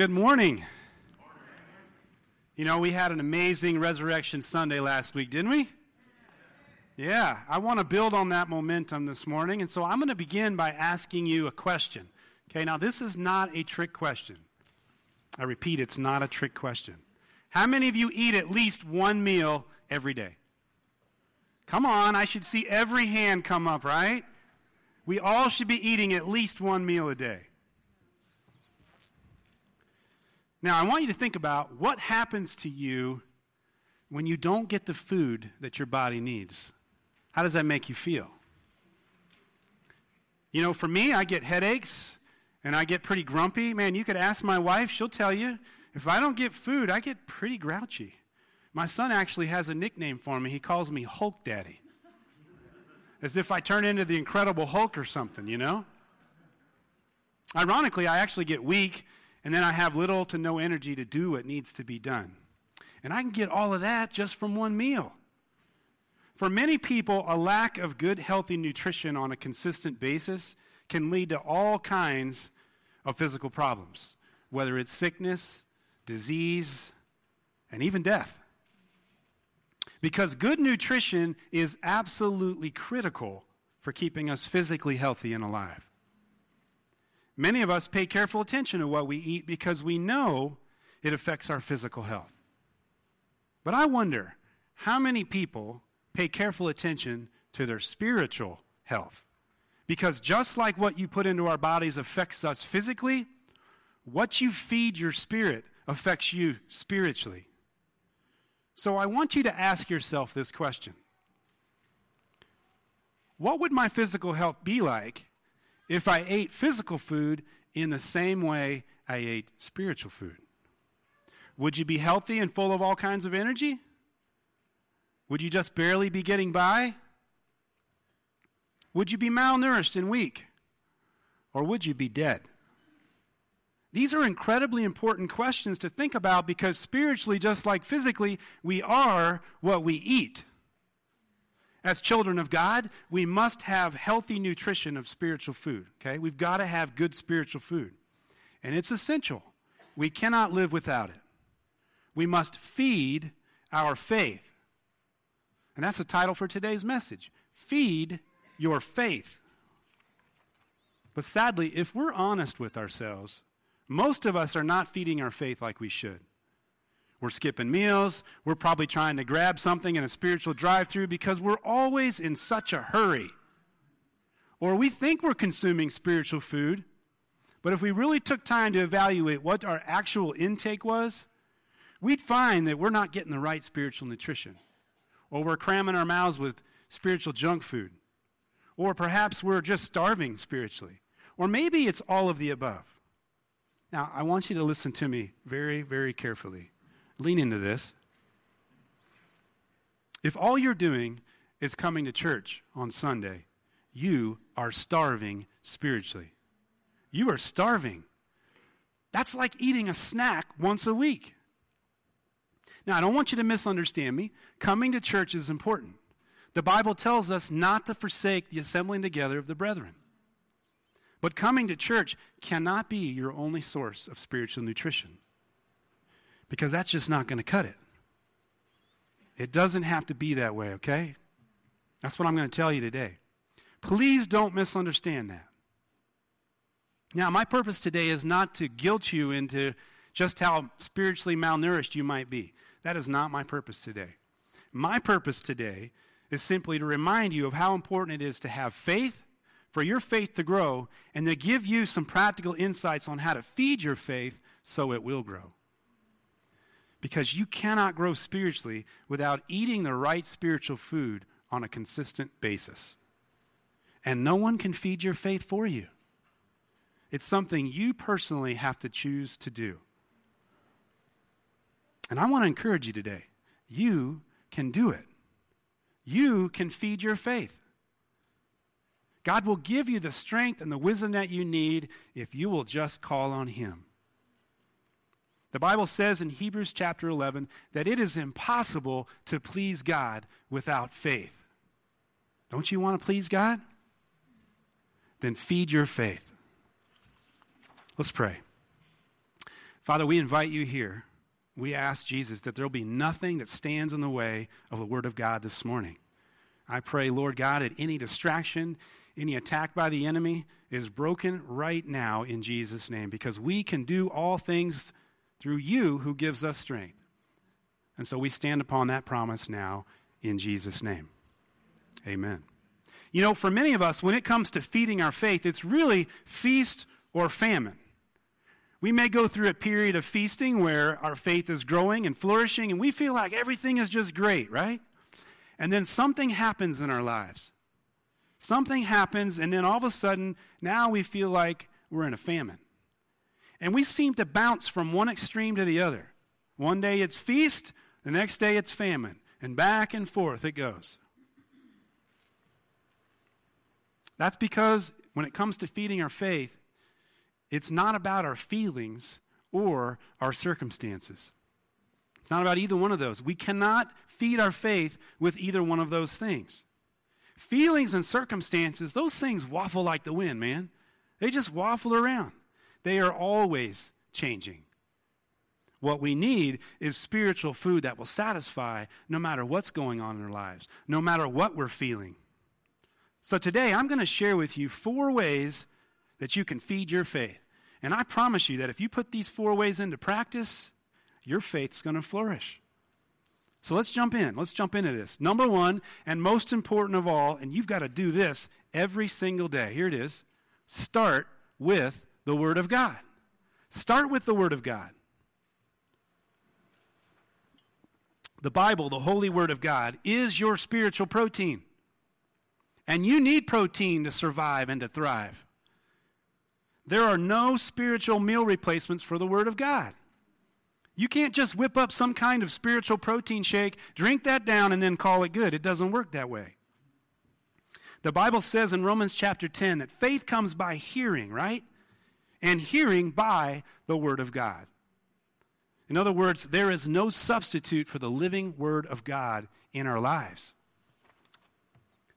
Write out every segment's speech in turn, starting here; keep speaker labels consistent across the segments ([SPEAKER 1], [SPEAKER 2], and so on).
[SPEAKER 1] Good morning. You know, we had an amazing Resurrection Sunday last week, didn't we? Yeah, I want to build on that momentum this morning. And so I'm going to begin by asking you a question. Okay, now this is not a trick question. I repeat, it's not a trick question. How many of you eat at least one meal every day? Come on, I should see every hand come up, right? We all should be eating at least one meal a day. Now, I want you to think about what happens to you when you don't get the food that your body needs. How does that make you feel? You know, for me, I get headaches and I get pretty grumpy. Man, you could ask my wife, she'll tell you. If I don't get food, I get pretty grouchy. My son actually has a nickname for me. He calls me Hulk Daddy. As if I turn into the Incredible Hulk or something, you know? Ironically, I actually get weak and then I have little to no energy to do what needs to be done. And I can get all of that just from one meal. For many people, a lack of good, healthy nutrition on a consistent basis can lead to all kinds of physical problems, whether it's sickness, disease, and even death. Because good nutrition is absolutely critical for keeping us physically healthy and alive. Many of us pay careful attention to what we eat because we know it affects our physical health. But I wonder how many people pay careful attention to their spiritual health. Because just like what you put into our bodies affects us physically, what you feed your spirit affects you spiritually. So I want you to ask yourself this question What would my physical health be like if I ate physical food in the same way I ate spiritual food? Would you be healthy and full of all kinds of energy? Would you just barely be getting by? Would you be malnourished and weak? Or would you be dead? These are incredibly important questions to think about because spiritually, just like physically, we are what we eat. As children of God, we must have healthy nutrition of spiritual food, okay? We've got to have good spiritual food. And it's essential. We cannot live without it. We must feed our faith. And that's the title for today's message Feed Your Faith. But sadly, if we're honest with ourselves, most of us are not feeding our faith like we should. We're skipping meals. We're probably trying to grab something in a spiritual drive through because we're always in such a hurry. Or we think we're consuming spiritual food, but if we really took time to evaluate what our actual intake was, we'd find that we're not getting the right spiritual nutrition. Or we're cramming our mouths with spiritual junk food. Or perhaps we're just starving spiritually. Or maybe it's all of the above. Now, I want you to listen to me very, very carefully lean into this. If all you're doing is coming to church on Sunday, you are starving spiritually. You are starving. That's like eating a snack once a week. Now, I don't want you to misunderstand me. Coming to church is important. The Bible tells us not to forsake the assembling together of the brethren. But coming to church cannot be your only source of spiritual nutrition because that's just not going to cut it. It doesn't have to be that way, okay? That's what I'm going to tell you today. Please don't misunderstand that. Now, my purpose today is not to guilt you into just how spiritually malnourished you might be. That is not my purpose today. My purpose today is simply to remind you of how important it is to have faith, for your faith to grow, and to give you some practical insights on how to feed your faith so it will grow because you cannot grow spiritually without eating the right spiritual food on a consistent basis. And no one can feed your faith for you. It's something you personally have to choose to do. And I want to encourage you today you can do it, you can feed your faith. God will give you the strength and the wisdom that you need if you will just call on Him. The Bible says in Hebrews chapter 11 that it is impossible to please God without faith. Don't you want to please God? Then feed your faith. Let's pray. Father, we invite you here. We ask Jesus that there will be nothing that stands in the way of the Word of God this morning. I pray, Lord God, that any distraction, any attack by the enemy is broken right now in Jesus' name because we can do all things through you who gives us strength. And so we stand upon that promise now in Jesus' name. Amen. You know, for many of us, when it comes to feeding our faith, it's really feast or famine. We may go through a period of feasting where our faith is growing and flourishing, and we feel like everything is just great, right? And then something happens in our lives. Something happens, and then all of a sudden, now we feel like we're in a famine. And we seem to bounce from one extreme to the other. One day it's feast, the next day it's famine, and back and forth it goes. That's because when it comes to feeding our faith, it's not about our feelings or our circumstances. It's not about either one of those. We cannot feed our faith with either one of those things. Feelings and circumstances, those things waffle like the wind, man. They just waffle around. They are always changing. What we need is spiritual food that will satisfy no matter what's going on in our lives, no matter what we're feeling. So today, I'm going to share with you four ways that you can feed your faith. And I promise you that if you put these four ways into practice, your faith's going to flourish. So let's jump in. Let's jump into this. Number one, and most important of all, and you've got to do this every single day. Here it is start with the Word of God. Start with the Word of God. The Bible, the holy Word of God, is your spiritual protein. And you need protein to survive and to thrive. There are no spiritual meal replacements for the Word of God. You can't just whip up some kind of spiritual protein shake, drink that down, and then call it good. It doesn't work that way. The Bible says in Romans chapter 10 that faith comes by hearing, right? and hearing by the Word of God. In other words, there is no substitute for the living Word of God in our lives.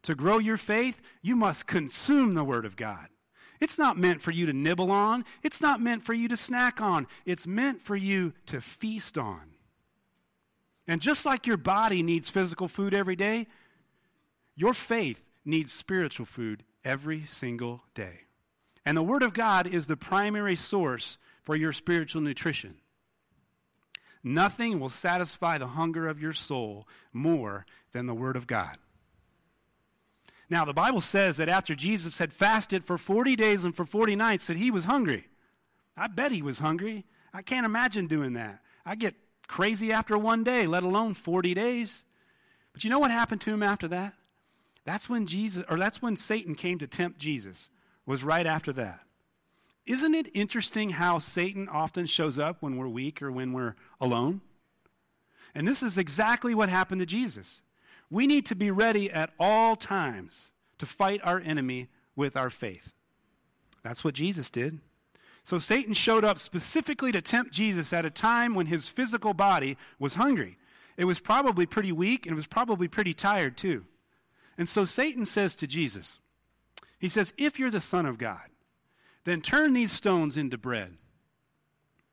[SPEAKER 1] To grow your faith, you must consume the Word of God. It's not meant for you to nibble on, it's not meant for you to snack on, it's meant for you to feast on. And just like your body needs physical food every day, your faith needs spiritual food every single day. And the Word of God is the primary source for your spiritual nutrition. Nothing will satisfy the hunger of your soul more than the Word of God. Now, the Bible says that after Jesus had fasted for 40 days and for 40 nights, that he was hungry. I bet he was hungry. I can't imagine doing that. I get crazy after one day, let alone 40 days. But you know what happened to him after that? That's when Jesus, or that's when Satan came to tempt Jesus was right after that. Isn't it interesting how Satan often shows up when we're weak or when we're alone? And this is exactly what happened to Jesus. We need to be ready at all times to fight our enemy with our faith. That's what Jesus did. So Satan showed up specifically to tempt Jesus at a time when his physical body was hungry. It was probably pretty weak and it was probably pretty tired too. And so Satan says to Jesus, he says, If you're the Son of God, then turn these stones into bread.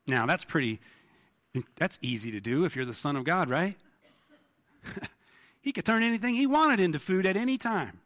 [SPEAKER 1] Now, that's pretty, that's easy to do if you're the Son of God, right? he could turn anything he wanted into food at any time.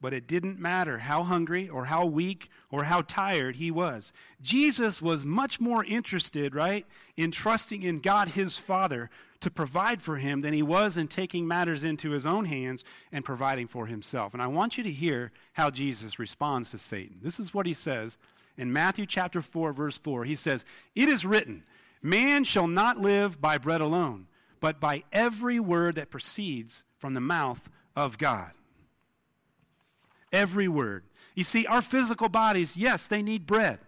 [SPEAKER 1] But it didn't matter how hungry or how weak or how tired he was. Jesus was much more interested, right, in trusting in God his Father to provide for him than he was in taking matters into his own hands and providing for himself. And I want you to hear how Jesus responds to Satan. This is what he says in Matthew chapter 4 verse 4. He says, "It is written, man shall not live by bread alone, but by every word that proceeds from the mouth of God." every word. You see, our physical bodies, yes, they need bread,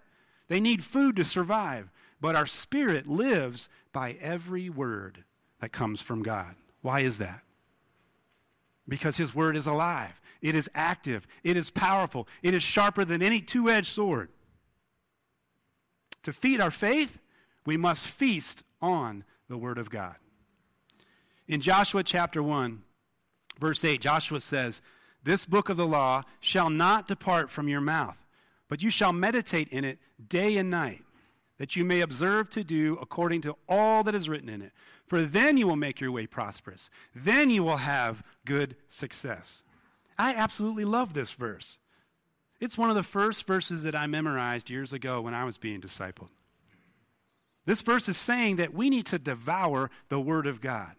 [SPEAKER 1] they need food to survive, but our spirit lives by every word that comes from God. Why is that? Because His word is alive, it is active, it is powerful, it is sharper than any two edged sword. To feed our faith, we must feast on the word of God. In Joshua chapter 1, verse 8, Joshua says, this book of the law shall not depart from your mouth, but you shall meditate in it day and night, that you may observe to do according to all that is written in it. For then you will make your way prosperous. Then you will have good success. I absolutely love this verse. It's one of the first verses that I memorized years ago when I was being discipled. This verse is saying that we need to devour the Word of God,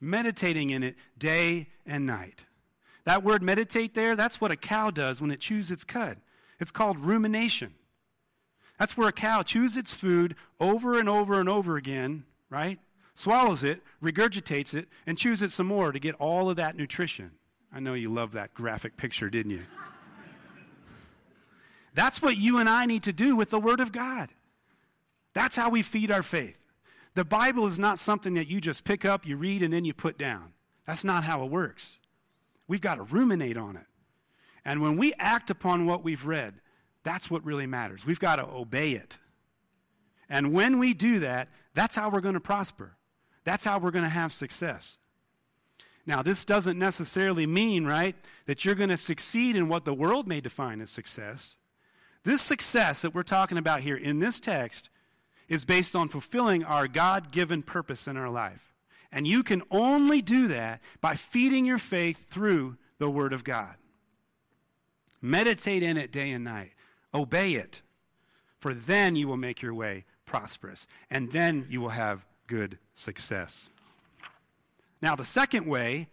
[SPEAKER 1] meditating in it day and night. That word meditate there, that's what a cow does when it chews its cud. It's called rumination. That's where a cow chews its food over and over and over again, right? Swallows it, regurgitates it, and chews it some more to get all of that nutrition. I know you love that graphic picture, didn't you? That's what you and I need to do with the Word of God. That's how we feed our faith. The Bible is not something that you just pick up, you read, and then you put down. That's not how it works. We've got to ruminate on it. And when we act upon what we've read, that's what really matters. We've got to obey it. And when we do that, that's how we're going to prosper. That's how we're going to have success. Now, this doesn't necessarily mean, right, that you're going to succeed in what the world may define as success. This success that we're talking about here in this text is based on fulfilling our God given purpose in our life. And you can only do that by feeding your faith through the Word of God. Meditate in it day and night, obey it, for then you will make your way prosperous, and then you will have good success. Now, the second way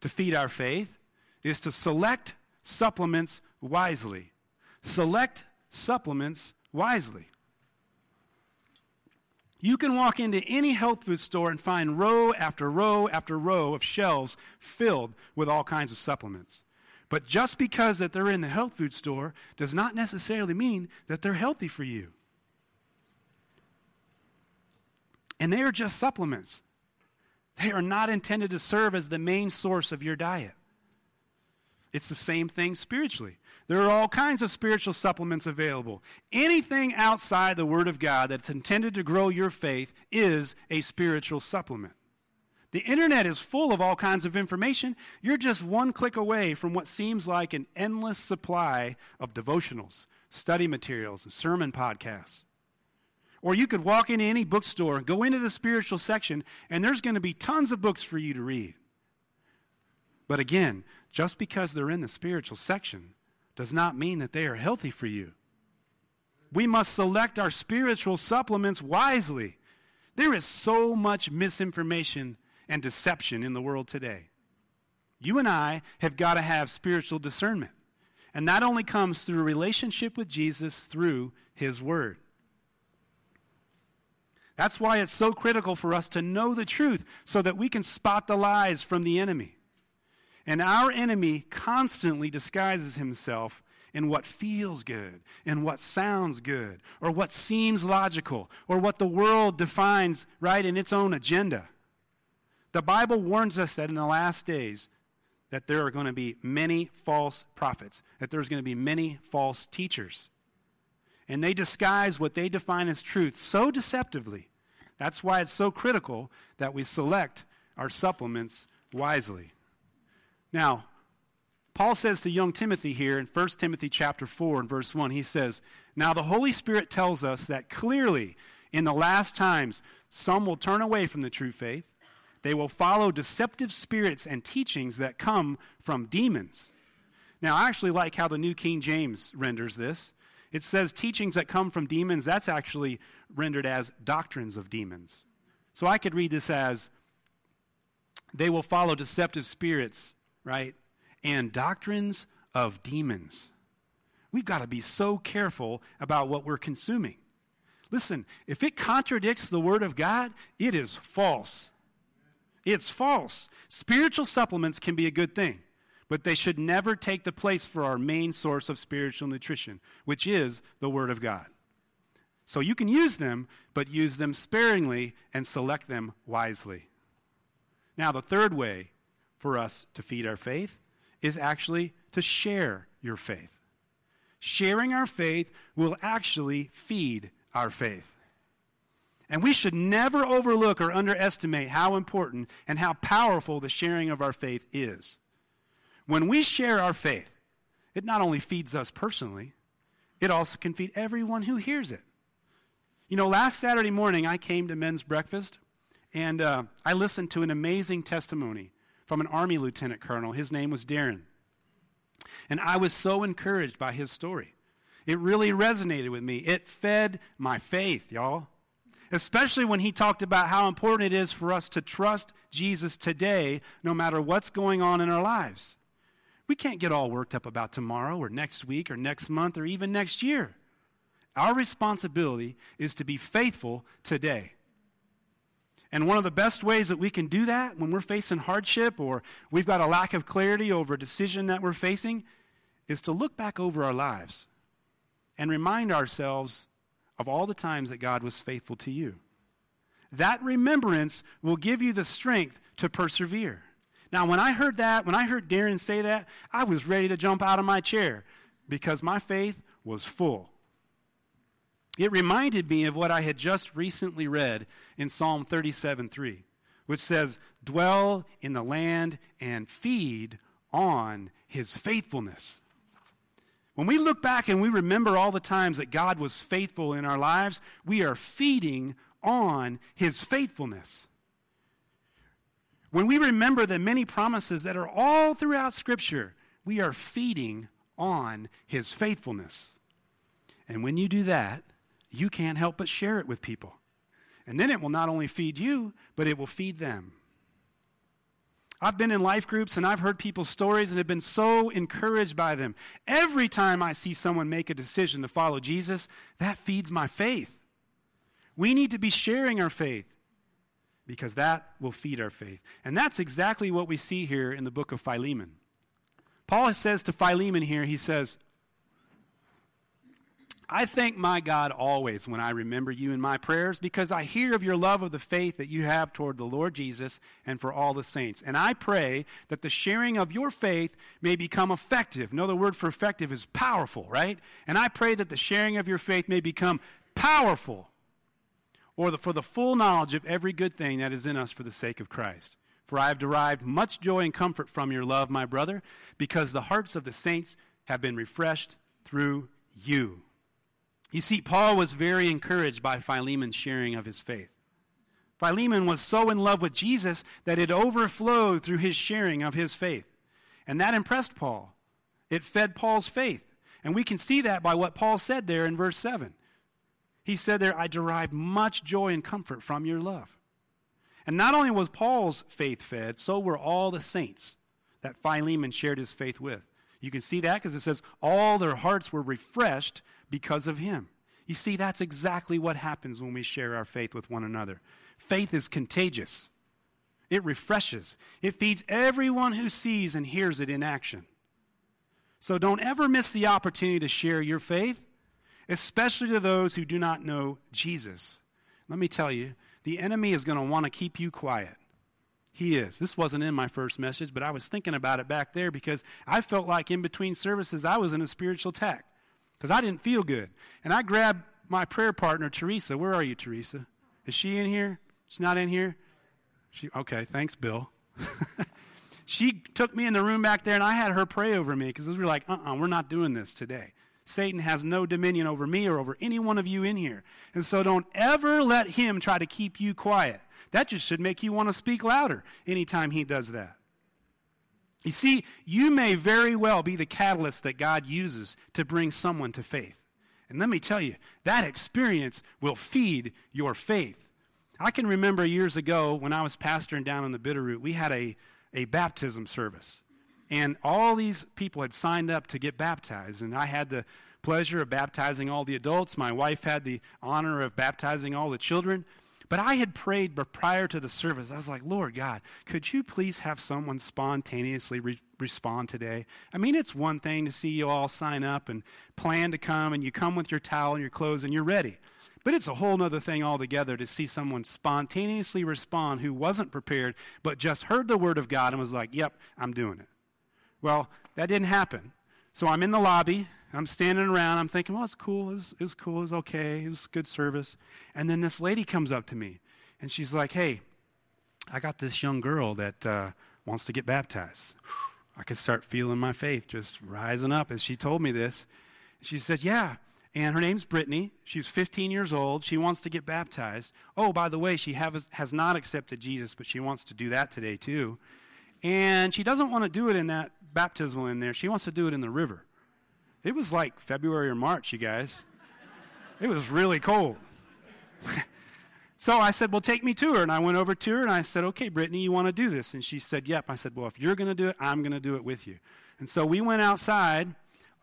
[SPEAKER 1] to feed our faith is to select supplements wisely. Select supplements wisely. You can walk into any health food store and find row after row after row of shelves filled with all kinds of supplements. But just because that they're in the health food store does not necessarily mean that they're healthy for you. And they are just supplements. They are not intended to serve as the main source of your diet. It's the same thing spiritually. There are all kinds of spiritual supplements available. Anything outside the Word of God that's intended to grow your faith is a spiritual supplement. The internet is full of all kinds of information. You're just one click away from what seems like an endless supply of devotionals, study materials, and sermon podcasts. Or you could walk into any bookstore go into the spiritual section, and there's going to be tons of books for you to read. But again, just because they're in the spiritual section does not mean that they are healthy for you. We must select our spiritual supplements wisely. There is so much misinformation and deception in the world today. You and I have got to have spiritual discernment. And that only comes through a relationship with Jesus through his word. That's why it's so critical for us to know the truth so that we can spot the lies from the enemy. And our enemy constantly disguises himself in what feels good, in what sounds good, or what seems logical, or what the world defines right in its own agenda. The Bible warns us that in the last days that there are going to be many false prophets, that there's going to be many false teachers. And they disguise what they define as truth so deceptively. That's why it's so critical that we select our supplements wisely. Now, Paul says to young Timothy here in 1 Timothy chapter 4 and verse 1, he says, Now the Holy Spirit tells us that clearly in the last times some will turn away from the true faith. They will follow deceptive spirits and teachings that come from demons. Now, I actually like how the New King James renders this. It says teachings that come from demons, that's actually rendered as doctrines of demons. So I could read this as they will follow deceptive spirits right? And doctrines of demons. We've got to be so careful about what we're consuming. Listen, if it contradicts the Word of God, it is false. It's false. Spiritual supplements can be a good thing, but they should never take the place for our main source of spiritual nutrition, which is the Word of God. So you can use them, but use them sparingly and select them wisely. Now, the third way for us to feed our faith is actually to share your faith. Sharing our faith will actually feed our faith. And we should never overlook or underestimate how important and how powerful the sharing of our faith is. When we share our faith, it not only feeds us personally, it also can feed everyone who hears it. You know, last Saturday morning I came to men's breakfast and uh, I listened to an amazing testimony from an Army lieutenant colonel. His name was Darren. And I was so encouraged by his story. It really resonated with me. It fed my faith, y'all. Especially when he talked about how important it is for us to trust Jesus today, no matter what's going on in our lives. We can't get all worked up about tomorrow or next week or next month or even next year. Our responsibility is to be faithful today. And one of the best ways that we can do that when we're facing hardship or we've got a lack of clarity over a decision that we're facing is to look back over our lives and remind ourselves of all the times that God was faithful to you. That remembrance will give you the strength to persevere. Now, when I heard that, when I heard Darren say that, I was ready to jump out of my chair because my faith was full. It reminded me of what I had just recently read in Psalm 37 3, which says, Dwell in the land and feed on his faithfulness. When we look back and we remember all the times that God was faithful in our lives, we are feeding on his faithfulness. When we remember the many promises that are all throughout Scripture, we are feeding on his faithfulness. And when you do that, you can't help but share it with people. And then it will not only feed you, but it will feed them. I've been in life groups and I've heard people's stories and have been so encouraged by them. Every time I see someone make a decision to follow Jesus, that feeds my faith. We need to be sharing our faith because that will feed our faith. And that's exactly what we see here in the book of Philemon. Paul says to Philemon here, he says, I thank my God always when I remember you in my prayers because I hear of your love of the faith that you have toward the Lord Jesus and for all the saints. And I pray that the sharing of your faith may become effective. Another word for effective is powerful, right? And I pray that the sharing of your faith may become powerful or the, for the full knowledge of every good thing that is in us for the sake of Christ. For I have derived much joy and comfort from your love, my brother, because the hearts of the saints have been refreshed through you. You see, Paul was very encouraged by Philemon's sharing of his faith. Philemon was so in love with Jesus that it overflowed through his sharing of his faith. And that impressed Paul. It fed Paul's faith. And we can see that by what Paul said there in verse 7. He said there, I derive much joy and comfort from your love. And not only was Paul's faith fed, so were all the saints that Philemon shared his faith with. You can see that because it says, All their hearts were refreshed because of him. You see, that's exactly what happens when we share our faith with one another. Faith is contagious, it refreshes, it feeds everyone who sees and hears it in action. So don't ever miss the opportunity to share your faith, especially to those who do not know Jesus. Let me tell you, the enemy is going to want to keep you quiet. He is. This wasn't in my first message, but I was thinking about it back there because I felt like in between services I was in a spiritual attack because I didn't feel good. And I grabbed my prayer partner, Teresa. Where are you, Teresa? Is she in here? She's not in here? She, okay, thanks, Bill. she took me in the room back there and I had her pray over me because we were like, uh uh-uh, uh, we are not doing this today. Satan has no dominion over me or over any one of you in here. And so don't ever let him try to keep you quiet. That just should make you want to speak louder anytime he does that. You see, you may very well be the catalyst that God uses to bring someone to faith. And let me tell you, that experience will feed your faith. I can remember years ago when I was pastoring down in the Bitterroot, we had a, a baptism service. And all these people had signed up to get baptized. And I had the pleasure of baptizing all the adults. My wife had the honor of baptizing all the children. But I had prayed prior to the service. I was like, Lord God, could you please have someone spontaneously re- respond today? I mean, it's one thing to see you all sign up and plan to come, and you come with your towel and your clothes and you're ready. But it's a whole other thing altogether to see someone spontaneously respond who wasn't prepared, but just heard the word of God and was like, yep, I'm doing it. Well, that didn't happen. So I'm in the lobby I'm standing around. I'm thinking, well, it's cool. It was, it was cool. It was okay. It was good service. And then this lady comes up to me and she's like, hey, I got this young girl that uh, wants to get baptized. I could start feeling my faith just rising up. And she told me this. She said, yeah. And her name's Brittany. She's 15 years old. She wants to get baptized. Oh, by the way, she have, has not accepted Jesus, but she wants to do that today too. And she doesn't want to do it in that baptismal in there. She wants to do it in the river. It was like February or March, you guys. It was really cold. so I said, Well, take me to her. And I went over to her and I said, Okay, Brittany, you want to do this? And she said, Yep. I said, Well, if you're going to do it, I'm going to do it with you. And so we went outside.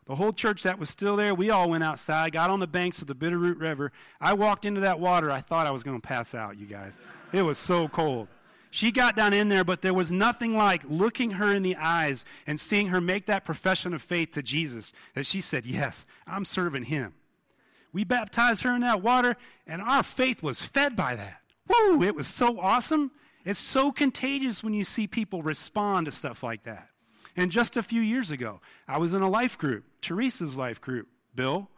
[SPEAKER 1] The whole church that was still there, we all went outside, got on the banks of the Bitterroot River. I walked into that water. I thought I was going to pass out, you guys. It was so cold. She got down in there, but there was nothing like looking her in the eyes and seeing her make that profession of faith to Jesus that she said, Yes, I'm serving him. We baptized her in that water, and our faith was fed by that. Woo! It was so awesome. It's so contagious when you see people respond to stuff like that. And just a few years ago, I was in a life group, Teresa's life group, Bill,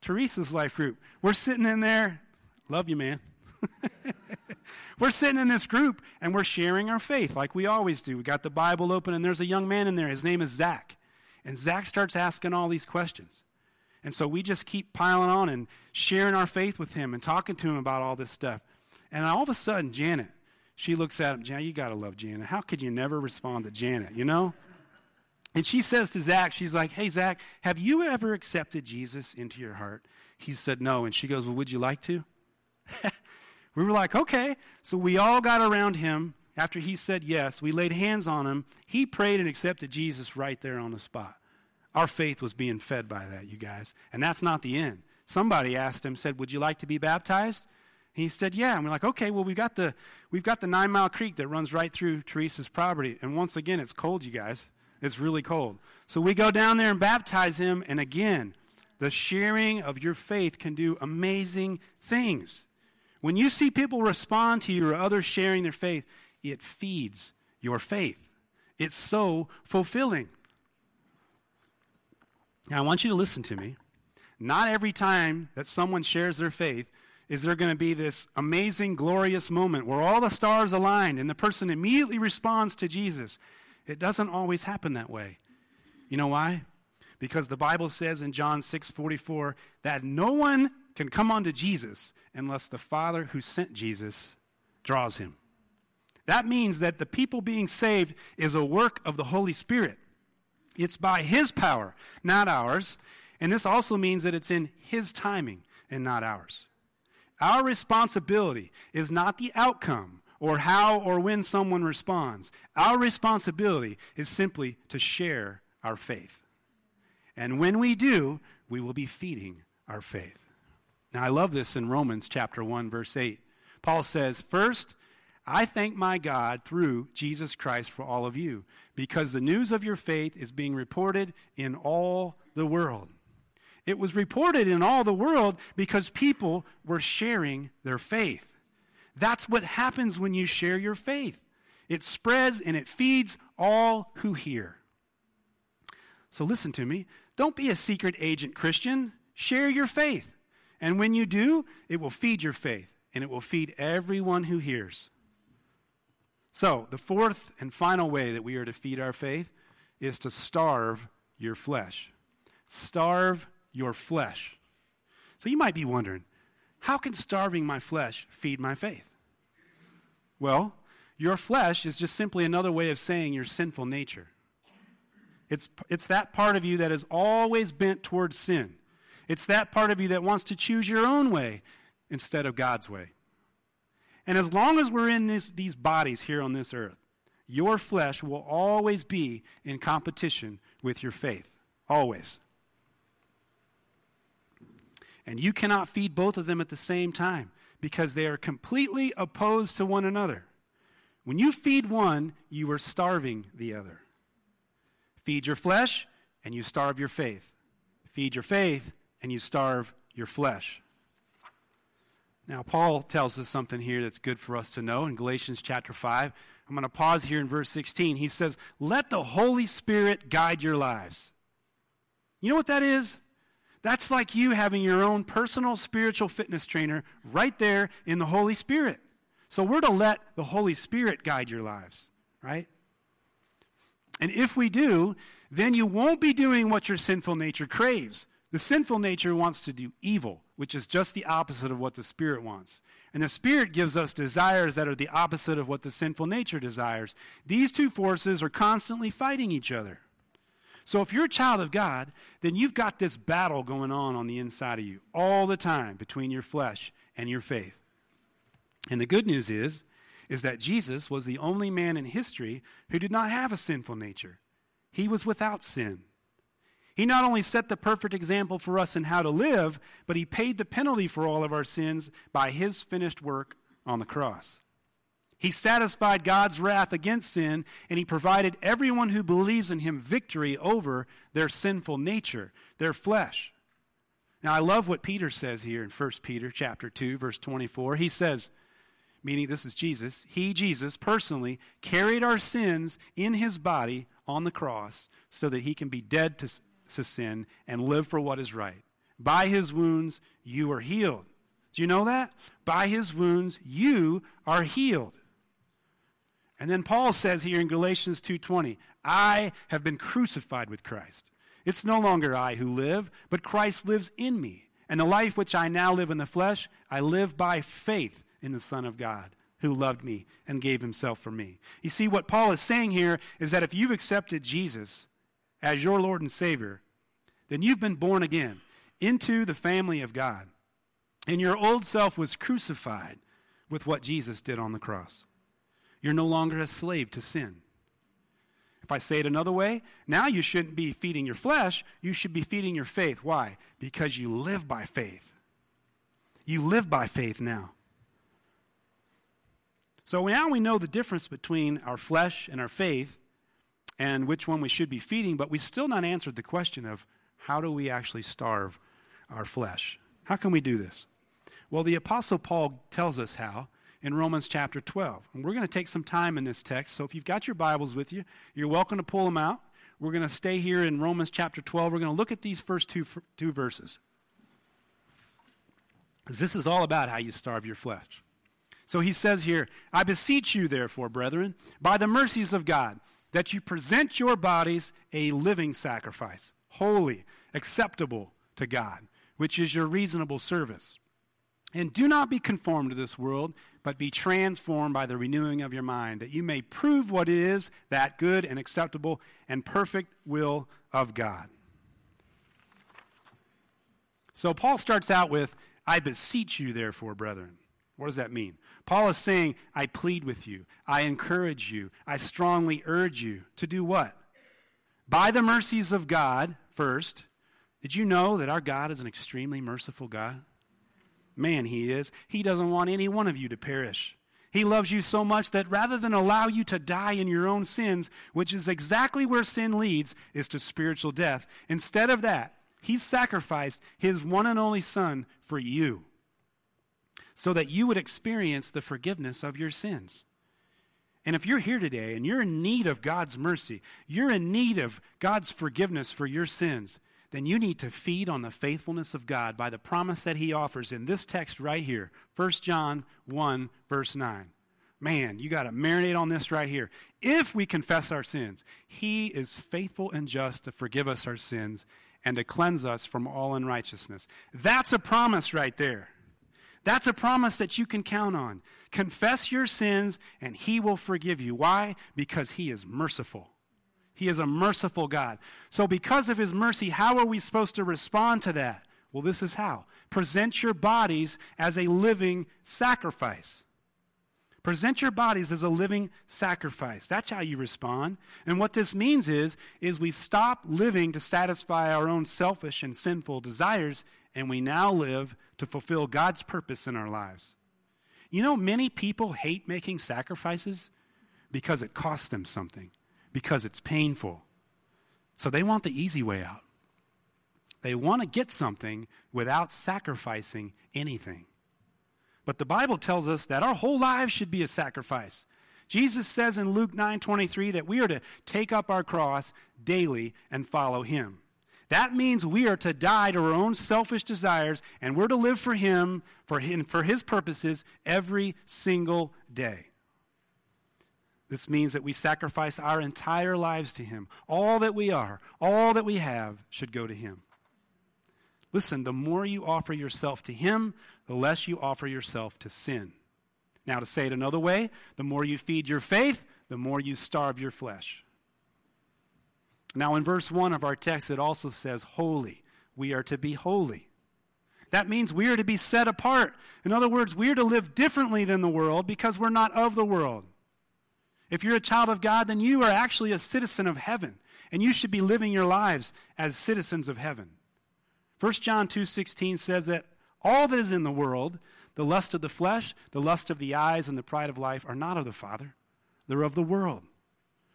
[SPEAKER 1] Teresa's life group. We're sitting in there. Love you, man. we're sitting in this group and we're sharing our faith like we always do. We got the Bible open and there's a young man in there. His name is Zach. And Zach starts asking all these questions. And so we just keep piling on and sharing our faith with him and talking to him about all this stuff. And all of a sudden, Janet, she looks at him, Janet, you got to love Janet. How could you never respond to Janet, you know? And she says to Zach, she's like, hey, Zach, have you ever accepted Jesus into your heart? He said, no. And she goes, well, would you like to? We were like, okay. So we all got around him after he said yes. We laid hands on him. He prayed and accepted Jesus right there on the spot. Our faith was being fed by that, you guys. And that's not the end. Somebody asked him, said, Would you like to be baptized? he said, Yeah. And we're like, okay, well, we've got the we've got the nine mile creek that runs right through Teresa's property. And once again, it's cold, you guys. It's really cold. So we go down there and baptize him, and again, the sharing of your faith can do amazing things. When you see people respond to you or others sharing their faith, it feeds your faith. It's so fulfilling. Now, I want you to listen to me. Not every time that someone shares their faith is there going to be this amazing, glorious moment where all the stars align and the person immediately responds to Jesus. It doesn't always happen that way. You know why? Because the Bible says in John 6 44 that no one can come unto Jesus unless the Father who sent Jesus draws him. That means that the people being saved is a work of the Holy Spirit. It's by His power, not ours. And this also means that it's in His timing and not ours. Our responsibility is not the outcome or how or when someone responds. Our responsibility is simply to share our faith. And when we do, we will be feeding our faith. Now, I love this in Romans chapter 1, verse 8. Paul says, First, I thank my God through Jesus Christ for all of you, because the news of your faith is being reported in all the world. It was reported in all the world because people were sharing their faith. That's what happens when you share your faith. It spreads and it feeds all who hear. So listen to me. Don't be a secret agent Christian. Share your faith. And when you do, it will feed your faith and it will feed everyone who hears. So, the fourth and final way that we are to feed our faith is to starve your flesh. Starve your flesh. So, you might be wondering, how can starving my flesh feed my faith? Well, your flesh is just simply another way of saying your sinful nature. It's, it's that part of you that is always bent towards sin. It's that part of you that wants to choose your own way instead of God's way. And as long as we're in this, these bodies here on this earth, your flesh will always be in competition with your faith. Always. And you cannot feed both of them at the same time because they are completely opposed to one another. When you feed one, you are starving the other. Feed your flesh, and you starve your faith. Feed your faith, and you starve your flesh. Now, Paul tells us something here that's good for us to know in Galatians chapter 5. I'm going to pause here in verse 16. He says, Let the Holy Spirit guide your lives. You know what that is? That's like you having your own personal spiritual fitness trainer right there in the Holy Spirit. So we're to let the Holy Spirit guide your lives, right? And if we do, then you won't be doing what your sinful nature craves. The sinful nature wants to do evil, which is just the opposite of what the Spirit wants. And the Spirit gives us desires that are the opposite of what the sinful nature desires. These two forces are constantly fighting each other. So if you're a child of God, then you've got this battle going on on the inside of you all the time between your flesh and your faith. And the good news is is that Jesus was the only man in history who did not have a sinful nature. He was without sin. He not only set the perfect example for us in how to live, but he paid the penalty for all of our sins by his finished work on the cross. He satisfied God's wrath against sin, and he provided everyone who believes in him victory over their sinful nature, their flesh. Now I love what Peter says here in 1 Peter chapter 2 verse 24. He says, meaning this is Jesus, he Jesus personally carried our sins in his body on the cross so that he can be dead to to sin and live for what is right. By his wounds, you are healed. Do you know that? By his wounds, you are healed. And then Paul says here in Galatians 2:20, I have been crucified with Christ. It's no longer I who live, but Christ lives in me. And the life which I now live in the flesh, I live by faith in the Son of God who loved me and gave himself for me. You see, what Paul is saying here is that if you've accepted Jesus, as your Lord and Savior, then you've been born again into the family of God. And your old self was crucified with what Jesus did on the cross. You're no longer a slave to sin. If I say it another way, now you shouldn't be feeding your flesh, you should be feeding your faith. Why? Because you live by faith. You live by faith now. So now we know the difference between our flesh and our faith, and which one we should be feeding, but we still not answered the question of how do we actually starve our flesh? How can we do this? Well, the Apostle Paul tells us how in Romans chapter 12. And we're going to take some time in this text, so if you've got your Bibles with you, you're welcome to pull them out. We're going to stay here in Romans chapter 12. We're going to look at these first two, two verses. This is all about how you starve your flesh. So he says here, I beseech you, therefore, brethren, by the mercies of God that you present your bodies a living sacrifice, holy, acceptable to God, which is your reasonable service. And do not be conformed to this world, but be transformed by the renewing of your mind, that you may prove what is that good and acceptable and perfect will of God. So Paul starts out with, I beseech you, therefore, brethren. What does that mean? Paul is saying, I plead with you, I encourage you, I strongly urge you to do what? By the mercies of God, first. Did you know that our God is an extremely merciful God? Man, He is. He doesn't want any one of you to perish. He loves you so much that rather than allow you to die in your own sins, which is exactly where sin leads, is to spiritual death, instead of that, He sacrificed His one and only Son for you so that you would experience the forgiveness of your sins. And if you're here today and you're in need of God's mercy, you're in need of God's forgiveness for your sins, then you need to feed on the faithfulness of God by the promise that he offers in this text right here, 1 John 1, verse 9. Man, you got to marinate on this right here. If we confess our sins, he is faithful and just to forgive us our sins and to cleanse us from all unrighteousness. That's a promise right there. That's a promise that you can count on. Confess your sins and he will forgive you. Why? Because he is merciful. He is a merciful God. So, because of his mercy, how are we supposed to respond to that? Well, this is how present your bodies as a living sacrifice. Present your bodies as a living sacrifice. That's how you respond. And what this means is, is we stop living to satisfy our own selfish and sinful desires and we now live to fulfill God's purpose in our lives. You know, many people hate making sacrifices because it costs them something, because it's painful. So they want the easy way out. They want to get something without sacrificing anything. But the Bible tells us that our whole lives should be a sacrifice. Jesus says in Luke 9:23 that we are to take up our cross daily and follow him. That means we are to die to our own selfish desires and we're to live for Him, for, him, for His purposes, every single day. This means that we sacrifice our entire lives to Him. All that we are, all that we have, should go to Him. Listen, the more you offer yourself to Him, the less you offer yourself to sin. Now, to say it another way, the more you feed your faith, the more you starve your flesh. Now, in verse 1 of our text, it also says, Holy. We are to be holy. That means we are to be set apart. In other words, we are to live differently than the world because we're not of the world. If you're a child of God, then you are actually a citizen of heaven, and you should be living your lives as citizens of heaven. 1 John 2:16 says that all that is in the world, the lust of the flesh, the lust of the eyes, and the pride of life are not of the Father. They're of the world.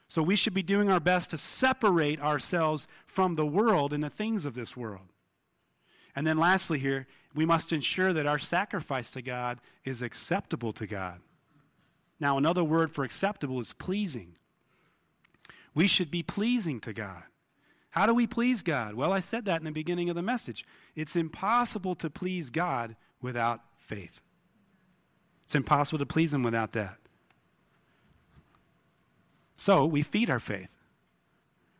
[SPEAKER 1] So we should be doing our best to separate ourselves from the world and the things of this world. And then lastly, here, we must ensure that our sacrifice to God is acceptable to God. Now, another word for acceptable is pleasing. We should be pleasing to God. How do we please God? Well, I said that in the beginning of the message. It's impossible to please God without faith. It's impossible to please Him without that. So we feed our faith.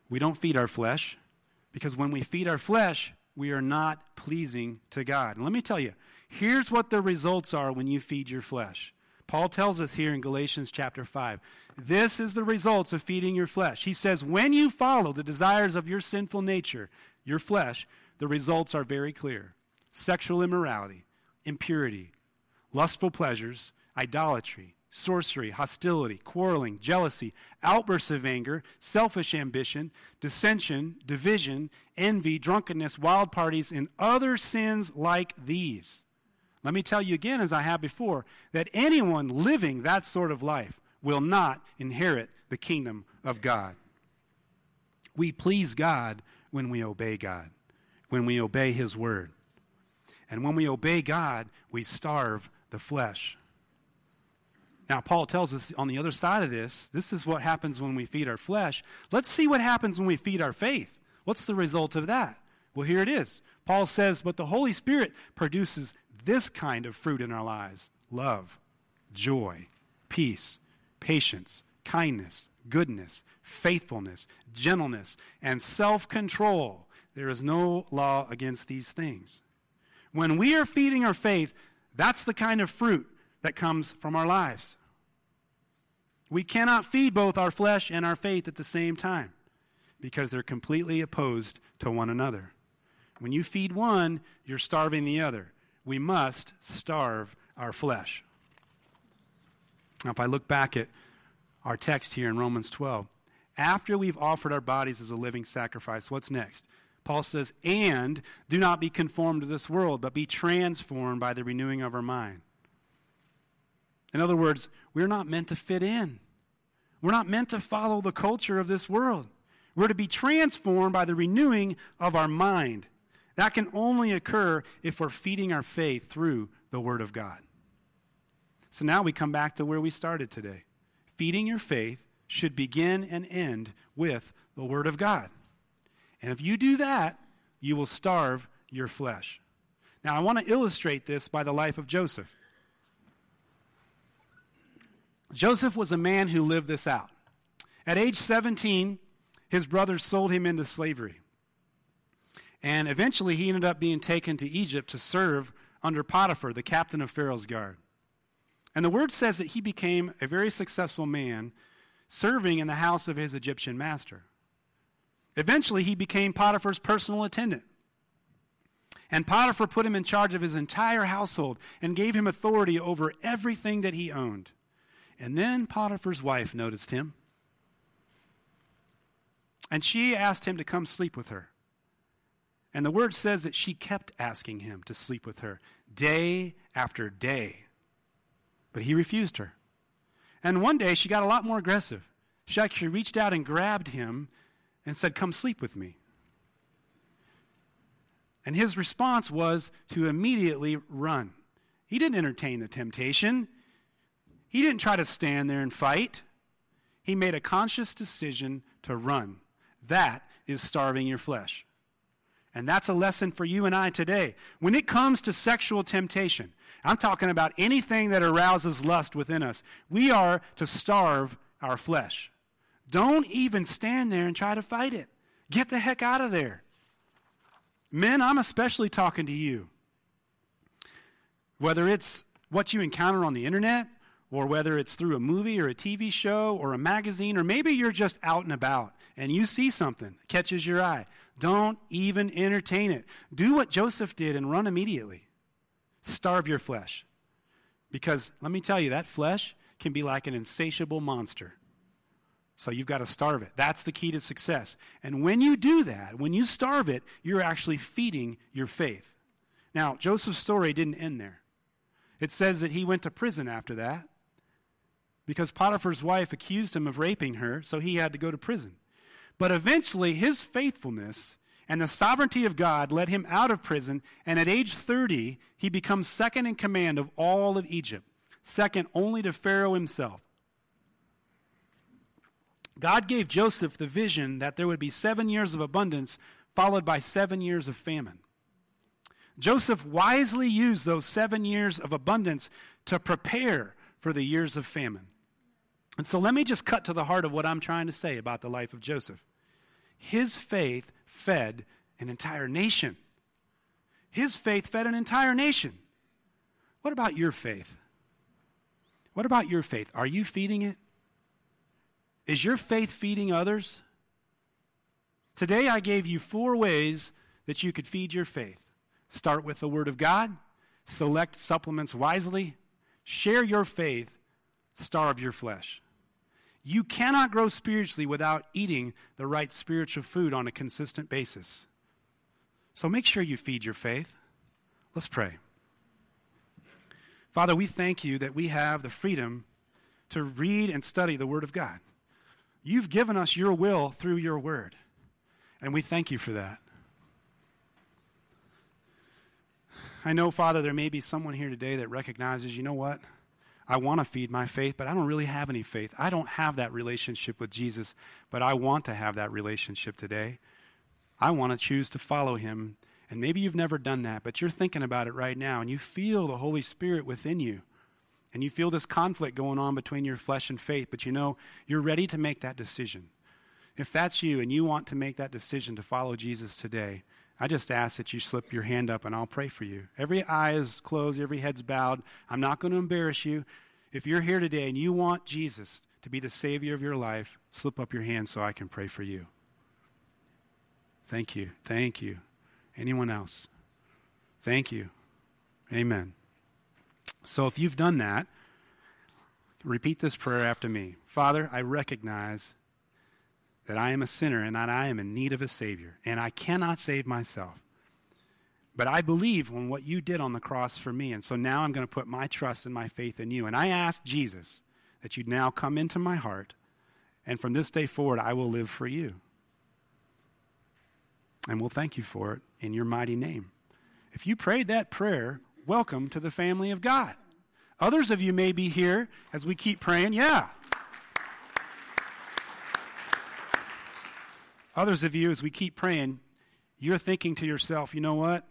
[SPEAKER 1] We don't feed our flesh because when we feed our flesh, we are not pleasing to God. And let me tell you, here's what the results are when you feed your flesh. Paul tells us here in Galatians chapter 5, this is the results of feeding your flesh. He says, when you follow the desires of your sinful nature, your flesh, the results are very clear sexual immorality, impurity, lustful pleasures, idolatry, sorcery, hostility, quarreling, jealousy, outbursts of anger, selfish ambition, dissension, division, envy, drunkenness, wild parties, and other sins like these. Let me tell you again, as I have before, that anyone living that sort of life will not inherit the kingdom of God. We please God when we obey God, when we obey His word. And when we obey God, we starve the flesh. Now, Paul tells us on the other side of this, this is what happens when we feed our flesh. Let's see what happens when we feed our faith. What's the result of that? Well, here it is. Paul says, But the Holy Spirit produces this kind of fruit in our lives love, joy, peace, patience, kindness, goodness, faithfulness, gentleness, and self control. There is no law against these things. When we are feeding our faith, that's the kind of fruit that comes from our lives. We cannot feed both our flesh and our faith at the same time because they're completely opposed to one another. When you feed one, you're starving the other. We must starve our flesh. Now, if I look back at our text here in Romans 12, after we've offered our bodies as a living sacrifice, what's next? Paul says, and do not be conformed to this world, but be transformed by the renewing of our mind. In other words, we're not meant to fit in. We're not meant to follow the culture of this world. We're to be transformed by the renewing of our mind. That can only occur if we're feeding our faith through the Word of God. So now we come back to where we started today. Feeding your faith should begin and end with the Word of God. And if you do that, you will starve your flesh. Now, I want to illustrate this by the life of Joseph. Joseph was a man who lived this out. At age 17, his brothers sold him into slavery. And eventually, he ended up being taken to Egypt to serve under Potiphar, the captain of Pharaoh's guard. And the word says that he became a very successful man serving in the house of his Egyptian master. Eventually, he became Potiphar's personal attendant. And Potiphar put him in charge of his entire household and gave him authority over everything that he owned. And then Potiphar's wife noticed him. And she asked him to come sleep with her. And the word says that she kept asking him to sleep with her day after day. But he refused her. And one day she got a lot more aggressive. She actually reached out and grabbed him and said, Come sleep with me. And his response was to immediately run. He didn't entertain the temptation, he didn't try to stand there and fight. He made a conscious decision to run. That is starving your flesh. And that's a lesson for you and I today. When it comes to sexual temptation, I'm talking about anything that arouses lust within us. We are to starve our flesh. Don't even stand there and try to fight it. Get the heck out of there. Men, I'm especially talking to you. Whether it's what you encounter on the internet, or whether it's through a movie or a TV show or a magazine, or maybe you're just out and about and you see something catches your eye. Don't even entertain it. Do what Joseph did and run immediately. Starve your flesh. Because let me tell you, that flesh can be like an insatiable monster. So you've got to starve it. That's the key to success. And when you do that, when you starve it, you're actually feeding your faith. Now, Joseph's story didn't end there. It says that he went to prison after that because Potiphar's wife accused him of raping her, so he had to go to prison. But eventually, his faithfulness and the sovereignty of God led him out of prison, and at age 30, he becomes second in command of all of Egypt, second only to Pharaoh himself. God gave Joseph the vision that there would be seven years of abundance, followed by seven years of famine. Joseph wisely used those seven years of abundance to prepare for the years of famine. And so let me just cut to the heart of what I'm trying to say about the life of Joseph. His faith fed an entire nation. His faith fed an entire nation. What about your faith? What about your faith? Are you feeding it? Is your faith feeding others? Today I gave you four ways that you could feed your faith. Start with the Word of God, select supplements wisely, share your faith, starve your flesh. You cannot grow spiritually without eating the right spiritual food on a consistent basis. So make sure you feed your faith. Let's pray. Father, we thank you that we have the freedom to read and study the Word of God. You've given us your will through your Word, and we thank you for that. I know, Father, there may be someone here today that recognizes, you know what? I want to feed my faith, but I don't really have any faith. I don't have that relationship with Jesus, but I want to have that relationship today. I want to choose to follow him. And maybe you've never done that, but you're thinking about it right now, and you feel the Holy Spirit within you. And you feel this conflict going on between your flesh and faith, but you know you're ready to make that decision. If that's you and you want to make that decision to follow Jesus today, I just ask that you slip your hand up and I'll pray for you. Every eye is closed, every head's bowed. I'm not going to embarrass you. If you're here today and you want Jesus to be the Savior of your life, slip up your hand so I can pray for you. Thank you. Thank you. Anyone else? Thank you. Amen. So if you've done that, repeat this prayer after me Father, I recognize that I am a sinner and that I am in need of a Savior, and I cannot save myself. But I believe in what you did on the cross for me, and so now I'm going to put my trust and my faith in you. And I ask Jesus that you now come into my heart, and from this day forward, I will live for you. And we'll thank you for it in your mighty name. If you prayed that prayer, welcome to the family of God. Others of you may be here as we keep praying. Yeah. Others of you, as we keep praying, you're thinking to yourself, you know what?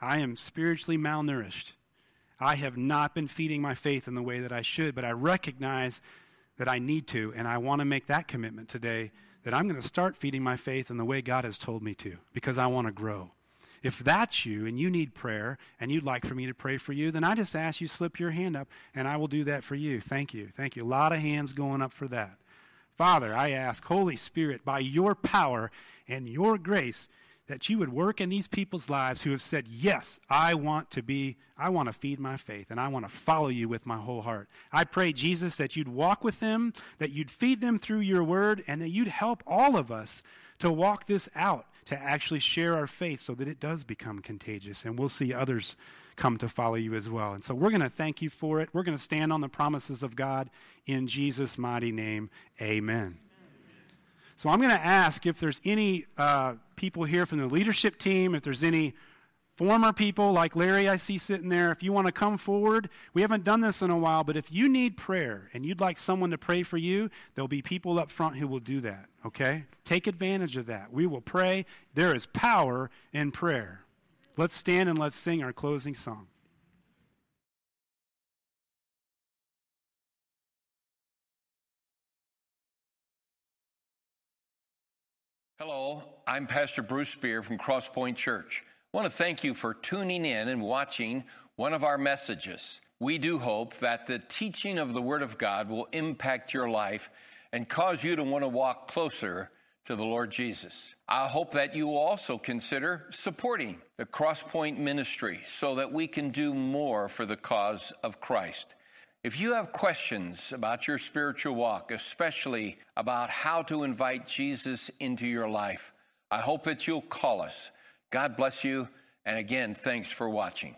[SPEAKER 1] I am spiritually malnourished. I have not been feeding my faith in the way that I should, but I recognize that I need to, and I want to make that commitment today that I'm going to start feeding my faith in the way God has told me to because I want to grow. If that's you and you need prayer and you'd like for me to pray for you, then I just ask you slip your hand up and I will do that for you. Thank you. Thank you. A lot of hands going up for that. Father, I ask, Holy Spirit, by your power and your grace, that you would work in these people's lives who have said, Yes, I want to be, I want to feed my faith and I want to follow you with my whole heart. I pray, Jesus, that you'd walk with them, that you'd feed them through your word, and that you'd help all of us to walk this out, to actually share our faith so that it does become contagious and we'll see others come to follow you as well. And so we're going to thank you for it. We're going to stand on the promises of God in Jesus' mighty name. Amen. So I'm going to ask if there's any uh, people here from the leadership team, if there's any former people like Larry I see sitting there, if you want to come forward, we haven't done this in a while, but if you need prayer and you'd like someone to pray for you, there'll be people up front who will do that, okay? Take advantage of that. We will pray. There is power in prayer. Let's stand and let's sing our closing song.
[SPEAKER 2] Hello, I'm Pastor Bruce Spear from Crosspoint Church. I want to thank you for tuning in and watching one of our messages. We do hope that the teaching of the Word of God will impact your life and cause you to want to walk closer to the Lord Jesus. I hope that you also consider supporting the Crosspoint ministry so that we can do more for the cause of Christ. If you have questions about your spiritual walk, especially about how to invite Jesus into your life, I hope that you'll call us. God bless you, and again, thanks for watching.